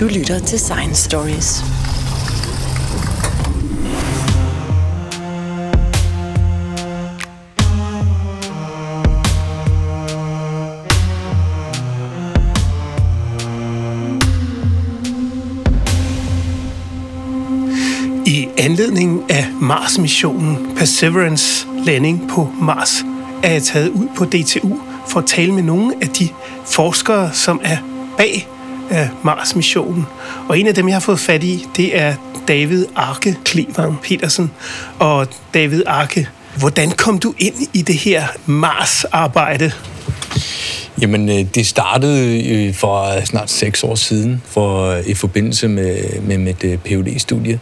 Du lytter til Science Stories. I anledning af Mars-missionen Perseverance landing på Mars, er jeg taget ud på DTU for at tale med nogle af de forskere, som er bag af Mars-missionen. Og en af dem, jeg har fået fat i, det er David Arke Klevang Petersen. Og David Arke, hvordan kom du ind i det her Mars-arbejde? Jamen, øh, det startede øh, for snart seks år siden for, øh, i forbindelse med, med mit phd studie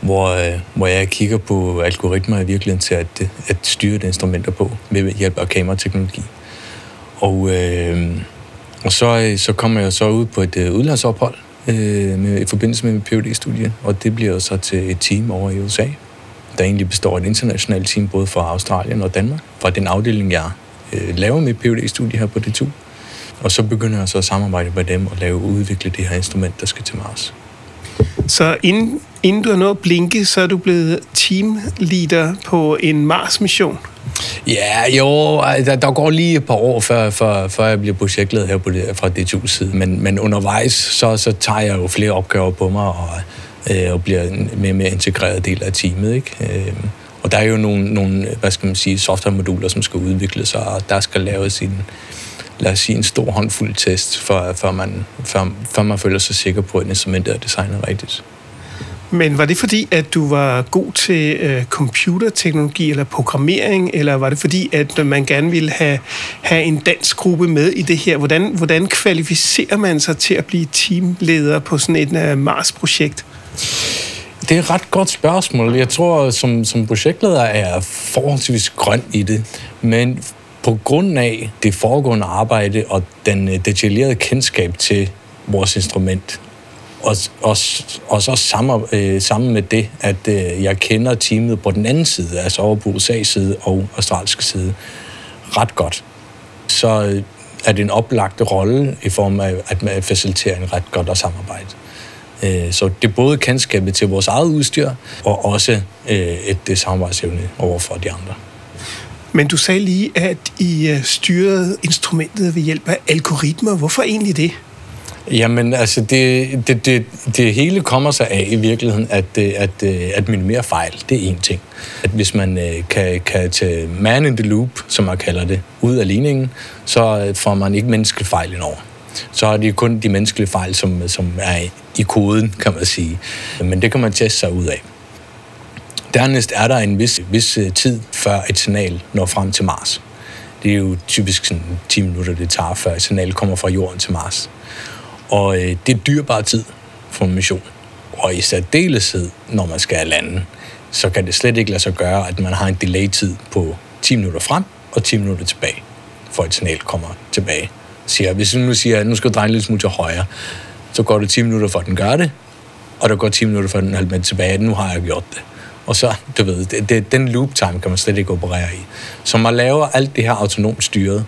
hvor, hvor jeg kigger på algoritmer i virkeligheden til at, at styre de instrumenter på med hjælp af kamerateknologi. Og, øh, og så, øh, så kommer jeg så ud på et øh, udlandsophold øh, med, i forbindelse med min phd studie og det bliver så til et team over i USA, der egentlig består af et internationalt team, både fra Australien og Danmark, fra den afdeling, jeg øh, laver mit phd studie her på DTU. Og så begynder jeg så at samarbejde med dem og lave udvikle det her instrument, der skal til Mars. Så inden, inden du har nået at blinke, så er du blevet teamleader på en Mars-mission? Ja, jo, der, der går lige et par år, før, før, før jeg bliver projektleder her på det, fra DTU's side. Men, men undervejs, så, så tager jeg jo flere opgaver på mig, og, øh, og bliver en mere, mere integreret del af teamet. Ikke? Øh, og der er jo nogle, nogle hvad skal man sige, softwaremoduler, som skal udvikles, og der skal laves en, lad os sige, en stor håndfuld test, før, før, man, før, før man føler sig sikker på, at instrumentet er designet rigtigt. Men var det fordi, at du var god til øh, computerteknologi eller programmering, eller var det fordi, at man gerne ville have, have en dansk gruppe med i det her? Hvordan, hvordan kvalificerer man sig til at blive teamleder på sådan et uh, Mars-projekt? Det er et ret godt spørgsmål. Jeg tror, som, som projektleder er jeg forholdsvis grøn i det. Men på grund af det foregående arbejde og den øh, detaljerede kendskab til vores instrument, og, og, og så sammen, øh, sammen med det, at øh, jeg kender teamet på den anden side, altså over på USA's side og australske side, ret godt, så øh, er det en oplagt rolle i form af, at man faciliterer en ret godt og samarbejde. Øh, så det er både kendskabet til vores eget udstyr, og også øh, et det samarbejdsevne over for de andre. Men du sagde lige, at I øh, styrede instrumentet ved hjælp af algoritmer. Hvorfor egentlig det? Jamen, altså, det, det, det, det hele kommer sig af i virkeligheden, at, øh, at, øh, at minimere fejl. Det er én ting. At hvis man øh, kan, kan tage man in the loop, som man kalder det, ud af ligningen, så får man ikke menneskelig fejl indover. Så er det kun de menneskelige fejl, som, som er i koden, kan man sige. Men det kan man teste sig ud af. Dernæst er der en vis, vis tid, før et signal når frem til Mars. Det er jo typisk sådan 10 minutter, det tager, før et signal kommer fra Jorden til Mars. Og øh, det er dyrbar tid for en mission. Og i særdeleshed, når man skal lande, så kan det slet ikke lade sig gøre, at man har en delay-tid på 10 minutter frem og 10 minutter tilbage, for et signal kommer tilbage. Siger, hvis du nu siger, at nu skal du dreje en lille smule til højre, så går det 10 minutter, for at den gør det, og der går 10 minutter, for at den er med tilbage. Nu har jeg gjort det. Og så, du ved, det, det, den loop time kan man slet ikke operere i. Så man laver alt det her autonomt styret,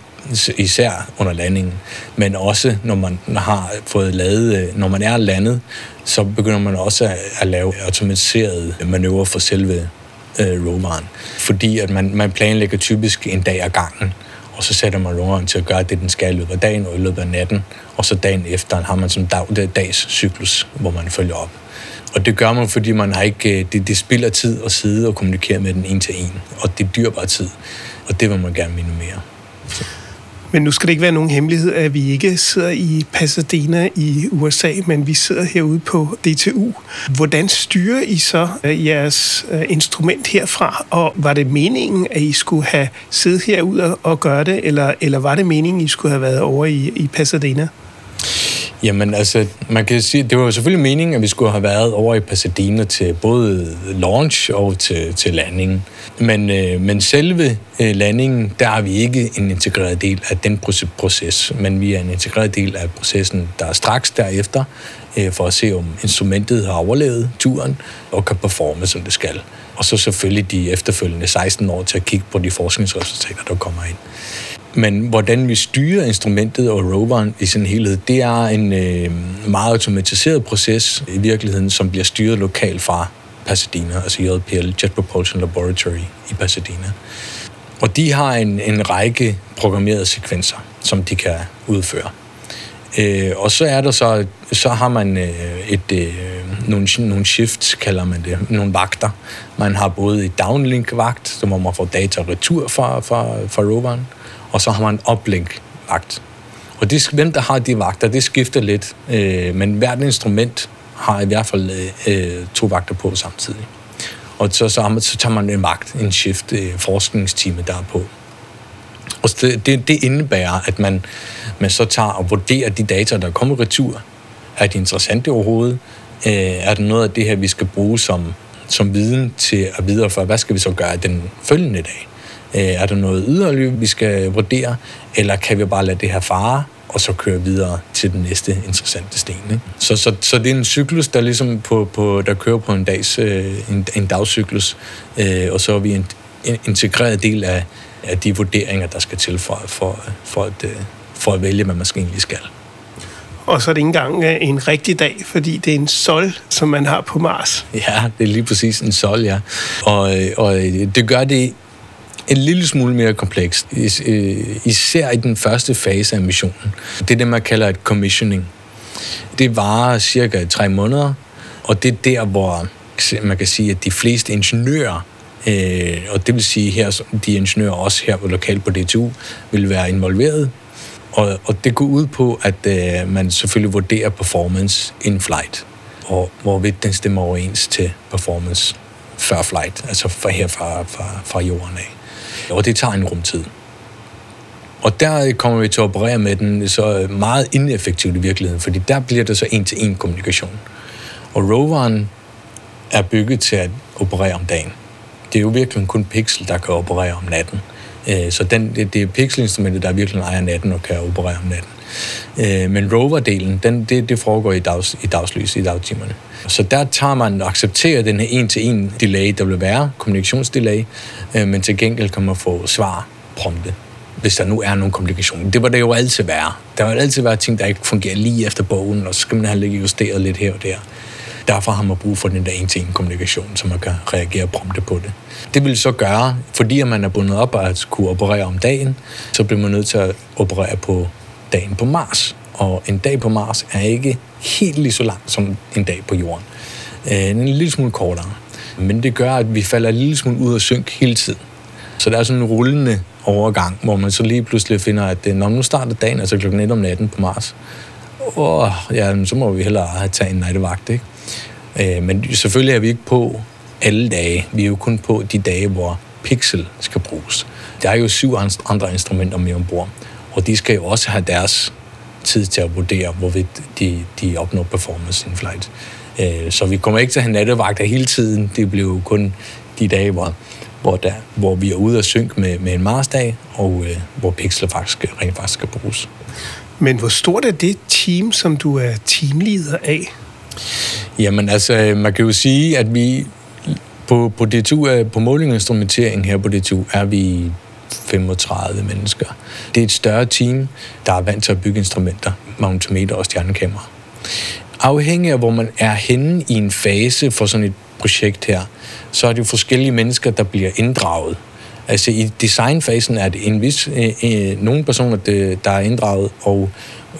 især under landingen, men også når man har fået lavet, øh, når man er landet, så begynder man også at, lave automatiserede manøvrer for selve øh, roveren. Fordi at man, man planlægger typisk en dag ad gangen og så sætter man roveren til at gøre det, den skal i løbet af dagen og i løbet af natten, og så dagen efter har man som dag, dags cyklus, hvor man følger op. Og det gør man, fordi man har ikke, øh, det, det spilder tid at sidde og kommunikere med den en til en, og det er dyrbar tid, og det vil man gerne minimere. Så. Men nu skal det ikke være nogen hemmelighed, at vi ikke sidder i Pasadena i USA, men vi sidder herude på DTU. Hvordan styrer I så øh, jeres øh, instrument herfra? Og var det meningen, at I skulle have siddet herude og gøre det, eller, eller var det meningen, at I skulle have været over i, i Pasadena? Jamen altså, man kan sige, det var jo selvfølgelig meningen, at vi skulle have været over i Pasadena til både launch og til, til landingen. Men, øh, men selve øh, landingen, der er vi ikke en integreret del af den proces, men vi er en integreret del af processen, der er straks derefter, øh, for at se, om instrumentet har overlevet turen og kan performe, som det skal. Og så selvfølgelig de efterfølgende 16 år til at kigge på de forskningsresultater, der kommer ind. Men hvordan vi styrer instrumentet og roveren i sin helhed, det er en øh, meget automatiseret proces i virkeligheden, som bliver styret lokalt fra Pasadena, altså JPL, Jet Propulsion Laboratory i Pasadena. Og de har en, en række programmerede sekvenser, som de kan udføre. Øh, og så er der så, så har man øh, et, øh, nogle, nogle shifts, kalder man det, nogle vagter. Man har både et downlink-vagt, hvor man får data retur fra, fra, fra roveren, og så har man en uplink-vagt. Og det, hvem der har de vagter, det skifter lidt, øh, men hvert instrument har i hvert fald øh, to vagter på samtidig. Og så, så, så tager man en vagt, en shift, øh, forskningsteamet der er på. Og det, det, det indebærer, at man, man så tager og vurderer de data, der kommer retur. Er de interessante overhovedet? Øh, er der noget af det her, vi skal bruge som, som viden til at videreføre? Hvad skal vi så gøre den følgende dag? Øh, er der noget yderligere, vi skal vurdere? Eller kan vi bare lade det her fare, og så køre videre til den næste interessante sten. Ikke? Så, så, så det er en cyklus, der ligesom på, på, der kører på en, dags, øh, en, en dagscyklus, øh, og så er vi en, en integreret del af, af de vurderinger, der skal til for, for, for, at, øh, for at vælge, hvad man skal egentlig skal. Og så er det ikke engang øh, en rigtig dag, fordi det er en sol, som man har på Mars. Ja, det er lige præcis en sol, ja. Og, og det gør det en lille smule mere komplekst, øh, især i den første fase af missionen. Det er det, man kalder et commissioning. Det varer cirka tre måneder, og det er der, hvor man kan sige, at de fleste ingeniører Øh, og det vil sige, her de ingeniører også her lokalt på DTU vil være involveret. Og, og det går ud på, at øh, man selvfølgelig vurderer performance in flight, og hvorvidt den stemmer overens til performance før flight, altså fra her fra, fra, fra jorden af. Og det tager en rumtid. Og der øh, kommer vi til at operere med den øh, så øh, meget ineffektivt i virkeligheden, fordi der bliver det så en-til-en kommunikation. Og roveren er bygget til at operere om dagen det er jo virkelig kun Pixel, der kan operere om natten. Så den, det, det er pixelinstrumentet, der virkelig ejer natten og kan operere om natten. Øh, men rover-delen, den, det, det foregår i, dags, i dagslys, i dagtimerne. Så der tager man og accepterer den her en-til-en delay, der vil være, kommunikationsdelay, øh, men til gengæld kan man få svar prompte hvis der nu er nogle komplikationer. Det var det jo altid være. Der vil altid være ting, der ikke fungerer lige efter bogen, og så skal man have lidt justeret lidt her og der. Derfor har man brug for den der en-til-en kommunikation, så man kan reagere prompte på det. Det vil så gøre, fordi man er bundet op at kunne operere om dagen, så bliver man nødt til at operere på dagen på Mars. Og en dag på Mars er ikke helt lige så lang som en dag på Jorden. Øh, en lille smule kortere. Men det gør, at vi falder en lille smule ud af synk hele tiden. Så der er sådan en rullende overgang, hvor man så lige pludselig finder, at øh, når nu starter dagen, altså klokken 1 om natten på Mars, åh, ja, så må vi hellere have taget en nattevagt, ikke? Øh, men selvfølgelig er vi ikke på alle dage. Vi er jo kun på de dage, hvor Pixel skal bruges. Der er jo syv andre instrumenter med ombord, og de skal jo også have deres tid til at vurdere, hvorvidt de, de opnår performance in flight. Øh, så vi kommer ikke til at have nattevagter hele tiden. Det bliver jo kun de dage, hvor, hvor, der, hvor vi er ude at synke med, med en Mars-dag, og øh, hvor Pixel faktisk, rent faktisk skal bruges. Men hvor stort er det team, som du er teamleder af? Jamen altså, man kan jo sige, at vi på, på DTU, på målinginstrumentering her på DTU, er vi 35 mennesker. Det er et større team, der er vant til at bygge instrumenter, magnetometer og stjernekamera. Afhængig af, hvor man er henne i en fase for sådan et projekt her, så er det jo forskellige mennesker, der bliver inddraget. Altså i designfasen er det en vis, øh, øh, nogle personer, der er inddraget, og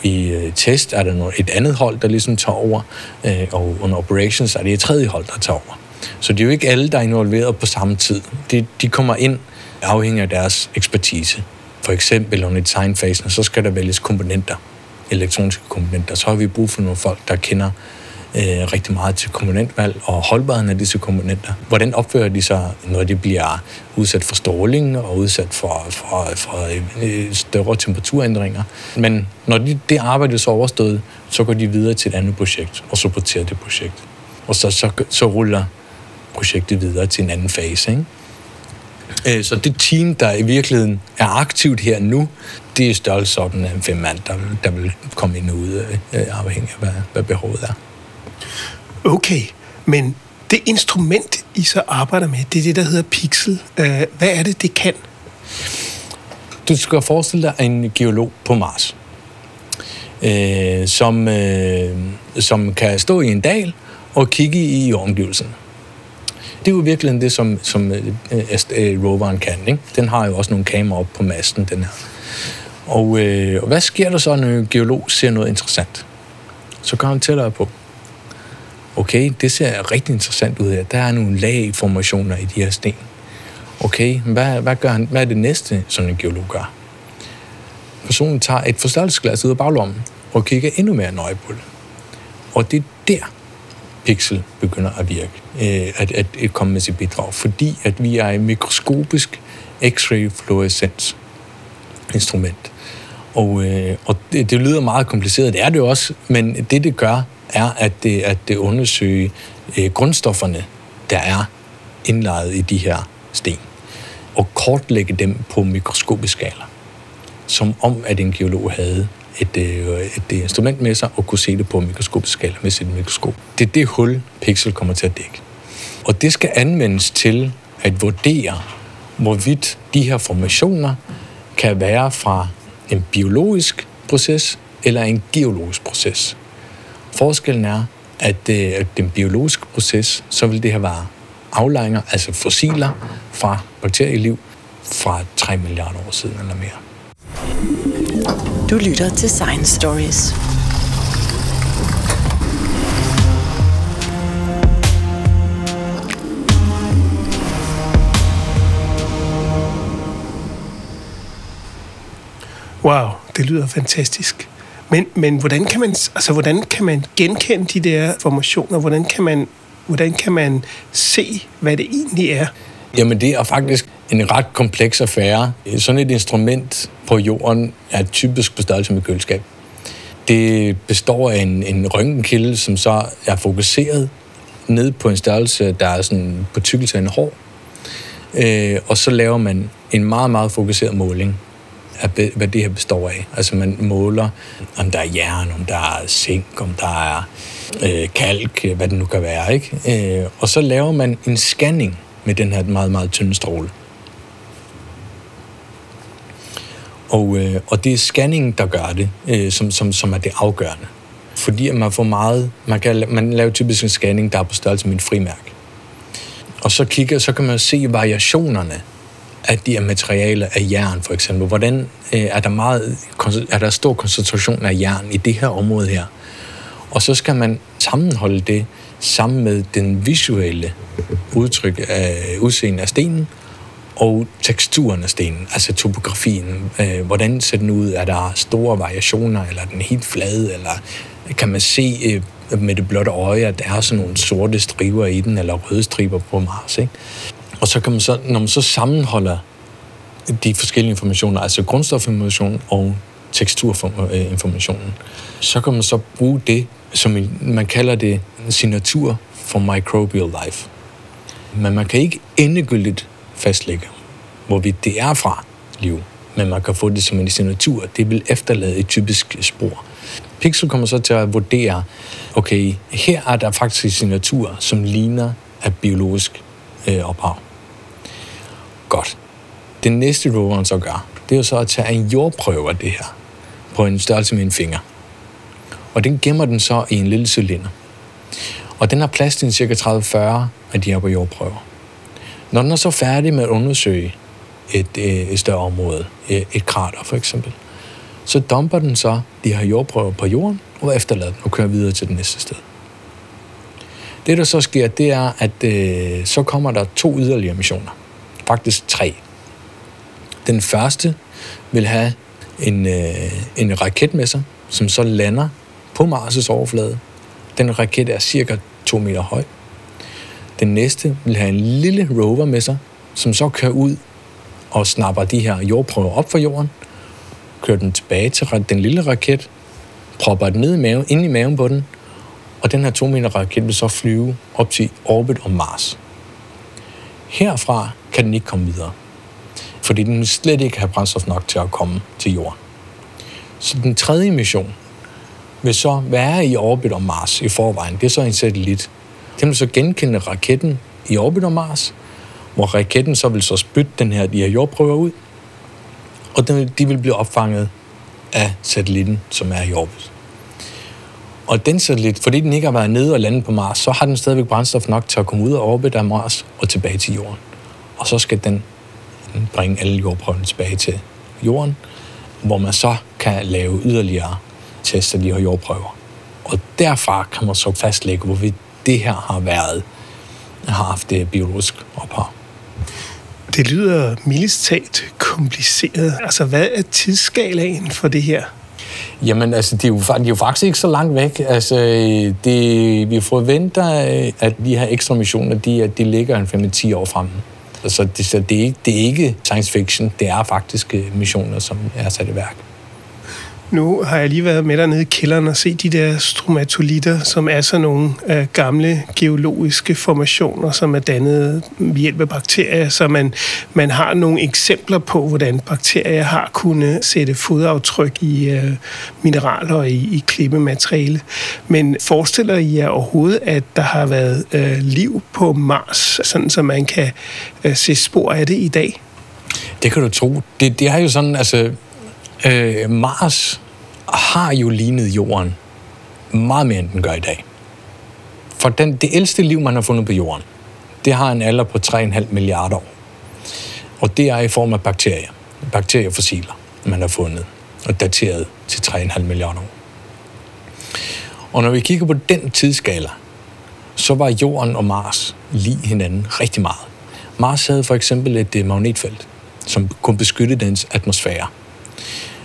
i øh, test er der noget, et andet hold, der ligesom tager over, øh, og under operations er det et tredje hold, der tager over. Så det er jo ikke alle, der er involveret på samme tid. De, de kommer ind afhængig af deres ekspertise. For eksempel under designfasen, så skal der vælges komponenter, elektroniske komponenter. Så har vi brug for nogle folk, der kender øh, rigtig meget til komponentvalg og holdbarheden af disse komponenter. Hvordan opfører de sig, når de bliver udsat for stråling og udsat for, for, for øh, større temperaturændringer. Men når de, det arbejde så overstået, så går de videre til et andet projekt og supporterer det projekt. Og så, så, så ruller projektet videre til en anden fase. Ikke? Øh, så det team, der i virkeligheden er aktivt her nu, det er størrelsesorden af fem mand, der, der vil komme ind og ud, øh, afhængig af, hvad, hvad behovet er. Okay, men det instrument, I så arbejder med, det er det, der hedder Pixel. Øh, hvad er det, det kan? Du skal forestille dig en geolog på Mars, øh, som, øh, som kan stå i en dal og kigge i omgivelserne. Det er jo virkelig det, som, som øh, øh, øh, roveren kan. Ikke? Den har jo også nogle kameraer op på masten, den her. Og, øh, og hvad sker der så, når en geolog ser noget interessant? Så går han tættere på. Okay, det ser rigtig interessant ud her. Der er nogle lagformationer i de her sten. Okay, hvad, hvad, gør han, hvad er det næste, som en geolog gør? Personen tager et forstørrelsesglas ud af baglommen og kigger endnu mere nøje på det. Og det er der, pixel begynder at virke, øh, at, at, at komme med sit bidrag, fordi at vi er et mikroskopisk X-ray fluorescens instrument. Og, øh, og det, det lyder meget kompliceret, det er det også, men det det gør, er at det, at det undersøger øh, grundstofferne, der er indlejet i de her sten, og kortlægge dem på mikroskopisk skala, som om at en geolog havde et, øh, et øh, instrument med sig og kunne se det på mikroskopisk skala med sit mikroskop. Det er det hul, pixel kommer til at dække. Og det skal anvendes til at vurdere, hvorvidt de her formationer kan være fra en biologisk proces eller en geologisk proces. Forskellen er, at, øh, at den biologiske proces, så vil det her være aflejringer, altså fossiler fra bakterieliv fra 3 milliarder år siden eller mere. Du lytter til Science Stories. Wow, det lyder fantastisk. Men, men hvordan, kan man, altså, hvordan kan man genkende de der formationer? Hvordan kan man, hvordan kan man se, hvad det egentlig er? Jamen det er faktisk en ret kompleks affære. Sådan et instrument på jorden er typisk på størrelse med køleskab. Det består af en, en røntgenkilde, som så er fokuseret ned på en størrelse, der er sådan på tykkelse af en hår. Øh, og så laver man en meget, meget fokuseret måling af, hvad det her består af. Altså man måler, om der er jern, om der er zink, om der er øh, kalk, hvad det nu kan være. Ikke? Øh, og så laver man en scanning med den her meget, meget tynde stråle. Og, øh, og det er scanningen, der gør det, øh, som, som, som er det afgørende. Fordi at man får meget... Man, kan, man laver typisk en scanning, der er på størrelse med en frimærk. Og så kigger, så kan man se variationerne af de her materialer af jern, for eksempel. Hvordan øh, er, der meget, er der stor koncentration af jern i det her område her? Og så skal man sammenholde det sammen med den visuelle udtryk af udseende af stenen, og teksturen af stenen, altså topografien. Øh, hvordan ser den ud? Er der store variationer, eller er den helt flad, eller kan man se øh, med det blotte øje, at der er sådan nogle sorte striber i den, eller røde striber på Mars. Ikke? Og så kan man så, når man så sammenholder de forskellige informationer, altså grundstofinformation og teksturinformationen, øh, så kan man så bruge det, som man kalder det signatur for microbial life. Men man kan ikke endegyldigt fastlægge, hvorvidt det er fra liv, men man kan få det som en signatur. Det vil efterlade et typisk spor. Pixel kommer så til at vurdere, okay, her er der faktisk en signatur, som ligner af biologisk øh, ophav. Godt. Det næste roveren så gør, det er jo så at tage en jordprøve af det her, på en størrelse med en finger. Og den gemmer den så i en lille cylinder. Og den har plads til cirka 30-40 af de her på jordprøver. Når den er så færdig med at undersøge et, øh, et større område, øh, et krater for eksempel, så dumper den så de her jordprøver på jorden og efterlader den og kører videre til det næste sted. Det, der så sker, det er, at øh, så kommer der to yderligere missioner. Faktisk tre. Den første vil have en, øh, en raket med sig, som så lander på Mars' overflade. Den raket er cirka 2 meter høj. Den næste vil have en lille rover med sig, som så kører ud og snapper de her jordprøver op fra jorden, kører den tilbage til den lille raket, propper den ned i maven, ind i maven på den, og den her 2 meter raket vil så flyve op til orbit om Mars. Herfra kan den ikke komme videre, fordi den slet ikke har brændstof nok til at komme til jorden. Så den tredje mission vil så være i orbit om Mars i forvejen. Det er så en satellit. Den vil så genkende raketten i orbit om Mars, hvor raketten så vil så spytte den her, de her jordprøver ud, og den, de vil blive opfanget af satellitten, som er i orbit. Og den satellit, fordi den ikke har været nede og landet på Mars, så har den stadigvæk brændstof nok til at komme ud af orbit af Mars og tilbage til Jorden. Og så skal den bringe alle jordprøverne tilbage til Jorden, hvor man så kan lave yderligere tester de her jordprøver. Og derfra kan man så fastlægge, hvorvidt det her har været, har haft det biologisk ophav. Det lyder mildest talt kompliceret. Altså, hvad er tidsskalaen for det her? Jamen, altså, de er, jo, de er jo faktisk ikke så langt væk. Altså, det, vi forventer, at de her ekstra missioner, de, de ligger en 5-10 år fremme. Altså, det, så det, er ikke, det er ikke science fiction, det er faktisk øh, missioner, som er sat i værk. Nu har jeg lige været med dernede i kælderen og set de der stromatolitter, som er sådan nogle øh, gamle geologiske formationer, som er dannet ved hjælp af bakterier, så man, man har nogle eksempler på, hvordan bakterier har kunnet sætte fodaftryk i øh, mineraler og i, i klippemateriale. Men forestiller I jer overhovedet, at der har været øh, liv på Mars, sådan så man kan øh, se spor af det i dag? Det kan du tro. Det, det har jo sådan, altså Øh, Mars har jo lignet Jorden meget mere, end den gør i dag. For den, det ældste liv, man har fundet på Jorden, det har en alder på 3,5 milliarder år. Og det er i form af bakterier. Bakteriefossiler, man har fundet og dateret til 3,5 milliarder år. Og når vi kigger på den tidsskala, så var Jorden og Mars lige hinanden rigtig meget. Mars havde for eksempel et øh, magnetfelt, som kunne beskytte dens atmosfære.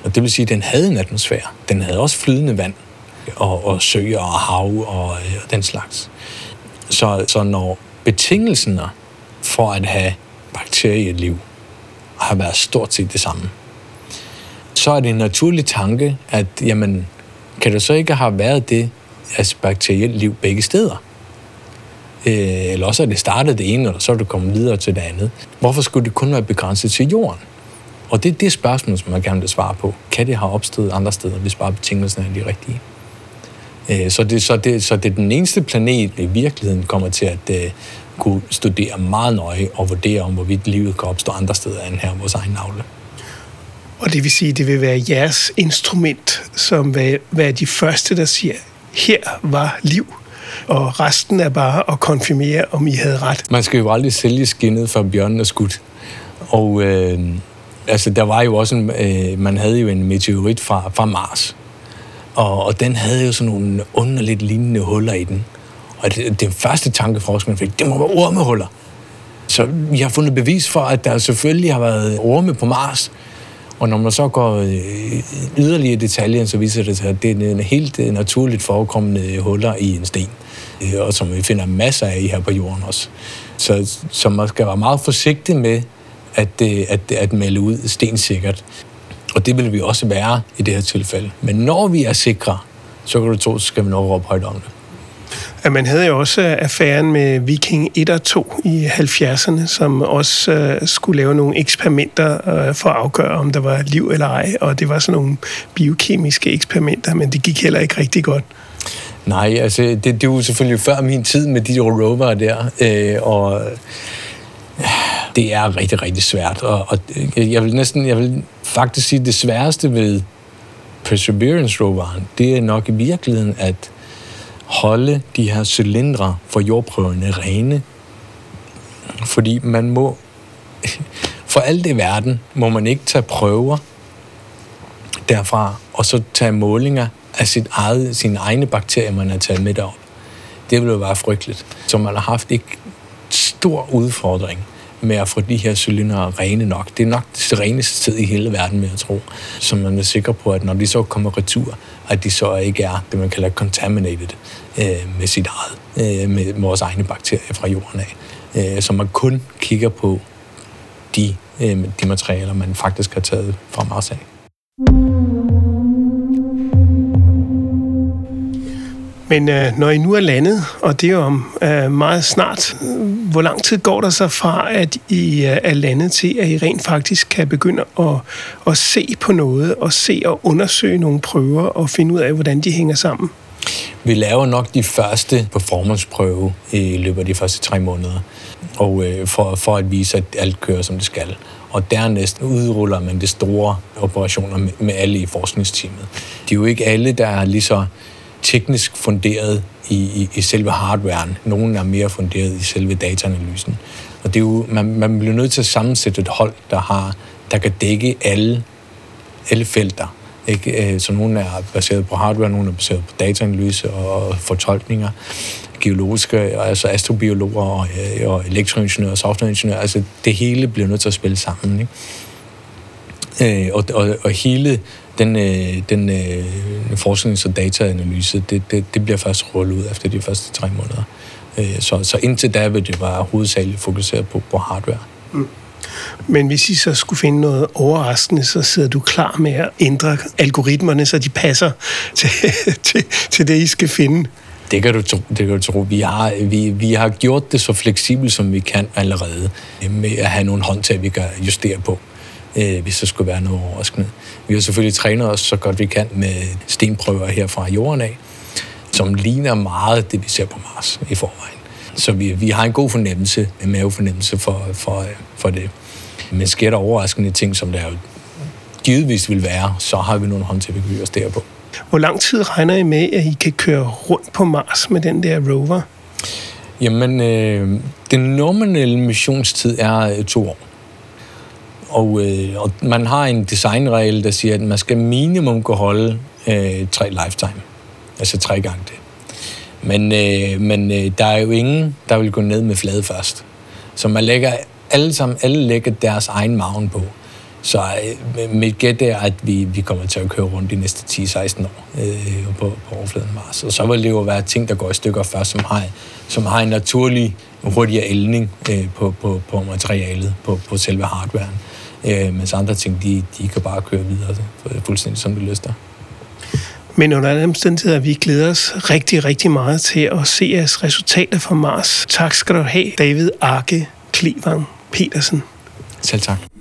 Og det vil sige, at den havde en atmosfære. Den havde også flydende vand og, og søer og hav og, øh, og den slags. Så, så når betingelserne for at have bakterieliv har været stort set det samme, så er det en naturlig tanke, at jamen, kan det så ikke have været det, altså bakterielt liv begge steder? Øh, eller også er det startet det ene, og så er det kommet videre til det andet. Hvorfor skulle det kun være begrænset til jorden? Og det er det spørgsmål, som man gerne vil svare på. Kan det have opstået andre steder, hvis bare betingelserne er de rigtige? Øh, så det, så, det, så det er den eneste planet, i virkeligheden kommer til at uh, kunne studere meget nøje og vurdere, om hvorvidt livet kan opstå andre steder end her vores egen navle. Og det vil sige, at det vil være jeres instrument, som vil være de første, der siger, her var liv, og resten er bare at konfirmere, om I havde ret. Man skal jo aldrig sælge skinnet, for bjørnen er skudt. Og øh, altså, der var jo også en, øh, man havde jo en meteorit fra, fra Mars, og, og den havde jo sådan nogle underligt lignende huller i den. Og det, den første tanke man fik, det må være ormehuller. Så vi har fundet bevis for, at der selvfølgelig har været orme på Mars. Og når man så går øh, yderligere detaljer, så viser det sig, at det er en helt øh, naturligt forekommende huller i en sten. Øh, og som vi finder masser af her på jorden også. Så, så man skal være meget forsigtig med at, øh, at, at melde ud stensikkert. Og det vil vi også være i det her tilfælde. Men når vi er sikre, så kan du tro, så skal vi nok råbe højt om det. Ja, man havde jo også affæren med Viking 1 og 2 i 70'erne, som også uh, skulle lave nogle eksperimenter for at afgøre, om der var liv eller ej. Og det var sådan nogle biokemiske eksperimenter, men det gik heller ikke rigtig godt. Nej, altså det, det var selvfølgelig før min tid med de rover der, øh, og det er rigtig, rigtig svært. Og, og jeg vil næsten, jeg vil faktisk sige, det sværeste ved Perseverance roveren, det er nok i virkeligheden at holde de her cylindre for jordprøverne rene. Fordi man må, for alt i verden, må man ikke tage prøver derfra, og så tage målinger af sit eget, sine egne bakterier, man har taget med derop. Det ville jo være frygteligt. Så man har haft ikke stor udfordring med at få de her cylindre rene nok. Det er nok det reneste sted i hele verden, med at tro. Så man er sikker på, at når de så kommer retur, at de så ikke er det, man kalder contaminated øh, med sit eget, øh, med vores egne bakterier fra jorden af. Øh, så man kun kigger på de, øh, de materialer, man faktisk har taget fra Mars af. Men øh, når I nu er landet, og det er jo om øh, meget snart, hvor lang tid går der så fra, at I øh, er landet til, at I rent faktisk kan begynde at, at se på noget, og se og undersøge nogle prøver, og finde ud af, hvordan de hænger sammen? Vi laver nok de første performanceprøve i løbet af de første tre måneder, og øh, for, for at vise, at alt kører, som det skal. og dernæst udruller man det store operationer med, med alle i forskningsteamet. Det er jo ikke alle, der er lige så teknisk funderet i, i, i selve hardwaren. Nogle er mere funderet i selve dataanalysen. Og det er jo, man, man bliver nødt til at sammensætte et hold, der, har, der kan dække alle, alle felter. Ikke? Øh, så nogle er baseret på hardware, nogle er baseret på dataanalyse og fortolkninger, geologiske, altså astrobiologer og, øh, og elektroingeniører og softwareingeniører. Altså det hele bliver nødt til at spille sammen. Ikke? Øh, og, og, og hele den, den forsknings- og dataanalyse, det, det, det bliver først rullet ud efter de første tre måneder. Så, så indtil da vil det være hovedsageligt fokuseret på, på hardware. Mm. Men hvis I så skulle finde noget overraskende, så sidder du klar med at ændre algoritmerne, så de passer til, til, til det, I skal finde. Det kan du tro. Det kan du tro. Vi, har, vi, vi har gjort det så fleksibelt, som vi kan allerede, med at have nogle håndtag, vi kan justere på, øh, hvis der skulle være noget overraskende. Vi har selvfølgelig trænet os så godt vi kan med stenprøver her fra jorden af, som ligner meget det, vi ser på Mars i forvejen. Så vi, vi har en god fornemmelse, en mavefornemmelse for, for, for det. Men sker der overraskende ting, som der jo givetvis vil være, så har vi nogle håndtag, vi kan justere på. Hvor lang tid regner I med, at I kan køre rundt på Mars med den der rover? Jamen, øh, den nominelle missionstid er øh, to år. Og, øh, og man har en designregel, der siger, at man skal minimum kunne holde øh, tre lifetime. Altså tre gange det. Men, øh, men øh, der er jo ingen, der vil gå ned med flade først. Så man lægger alle sammen, alle lægger deres egen maven på. Så øh, mit gæt er, at vi, vi kommer til at køre rundt de næste 10-16 år øh, på, på overfladen Mars. Og så vil det jo være ting, der går i stykker først, som har, som har en naturlig hurtigere ældning øh, på, på, på materialet, på, på selve hardwaren. Øh, mens andre ting, de, de kan bare køre videre fuldstændig som de lyster. Men under alle omstændigheder, vi glæder os rigtig, rigtig meget til at se jeres resultater fra Mars. Tak skal du have, David Arke Klevang Petersen. Selv tak.